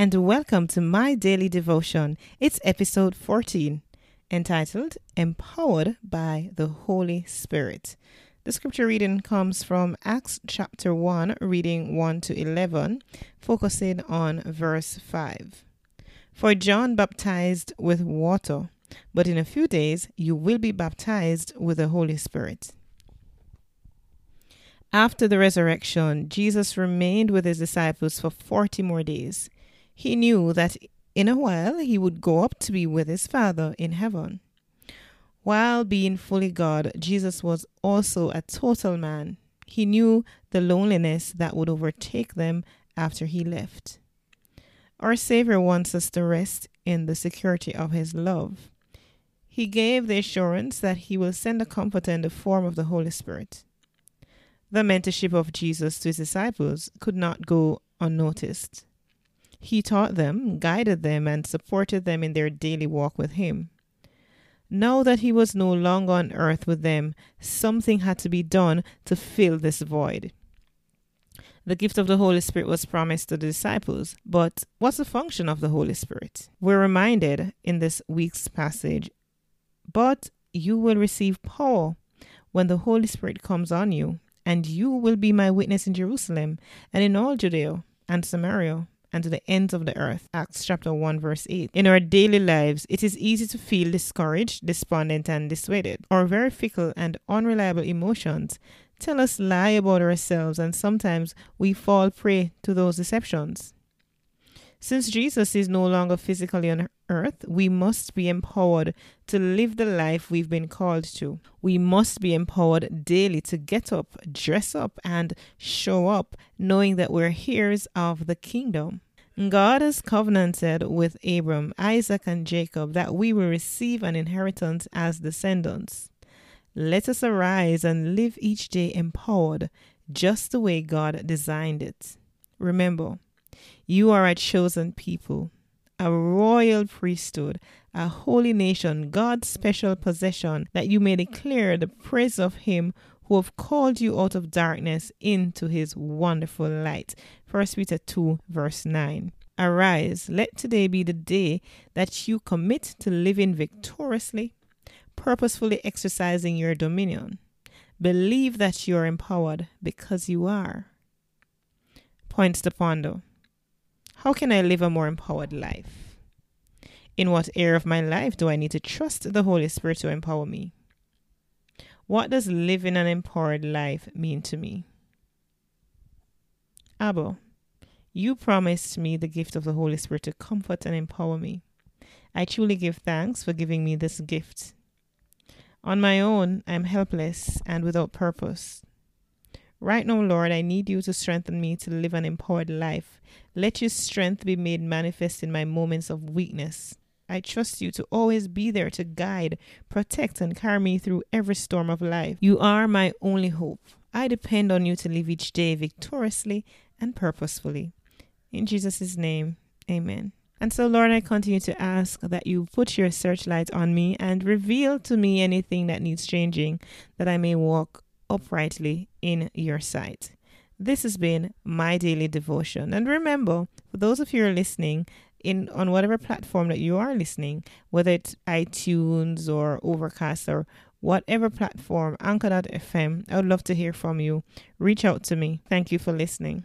and welcome to my daily devotion. It's episode 14, entitled Empowered by the Holy Spirit. The scripture reading comes from Acts chapter 1, reading 1 to 11, focusing on verse 5. For John baptized with water, but in a few days you will be baptized with the Holy Spirit. After the resurrection, Jesus remained with his disciples for 40 more days. He knew that in a while he would go up to be with his Father in heaven. While being fully God, Jesus was also a total man. He knew the loneliness that would overtake them after he left. Our Savior wants us to rest in the security of His love. He gave the assurance that He will send a comforter in the form of the Holy Spirit. The mentorship of Jesus to His disciples could not go unnoticed. He taught them, guided them, and supported them in their daily walk with Him. Now that He was no longer on earth with them, something had to be done to fill this void. The gift of the Holy Spirit was promised to the disciples, but what's the function of the Holy Spirit? We're reminded in this week's passage, but you will receive power when the Holy Spirit comes on you, and you will be my witness in Jerusalem and in all Judea and Samaria and to the ends of the earth. Acts chapter 1, verse 8. In our daily lives, it is easy to feel discouraged, despondent, and dissuaded. Our very fickle and unreliable emotions tell us lie about ourselves, and sometimes we fall prey to those deceptions. Since Jesus is no longer physically on earth, we must be empowered to live the life we've been called to. We must be empowered daily to get up, dress up, and show up, knowing that we're heirs of the kingdom. God has covenanted with Abram, Isaac, and Jacob that we will receive an inheritance as descendants. Let us arise and live each day empowered, just the way God designed it. Remember, you are a chosen people, a royal priesthood, a holy nation, God's special possession, that you may declare the praise of Him who have called you out of darkness into His wonderful light. 1 Peter 2, verse 9. Arise, let today be the day that you commit to living victoriously, purposefully exercising your dominion. Believe that you are empowered because you are. Points to ponder. How can I live a more empowered life? In what area of my life do I need to trust the Holy Spirit to empower me? What does living an empowered life mean to me? Abba, you promised me the gift of the Holy Spirit to comfort and empower me. I truly give thanks for giving me this gift. On my own, I am helpless and without purpose. Right now, Lord, I need you to strengthen me to live an empowered life. Let your strength be made manifest in my moments of weakness. I trust you to always be there to guide, protect, and carry me through every storm of life. You are my only hope. I depend on you to live each day victoriously and purposefully. In Jesus' name, amen. And so, Lord, I continue to ask that you put your searchlight on me and reveal to me anything that needs changing, that I may walk uprightly in your sight. This has been my daily devotion. And remember, for those of you who are listening, in on whatever platform that you are listening, whether it's iTunes or Overcast or whatever platform, Anchor.fm, I would love to hear from you. Reach out to me. Thank you for listening.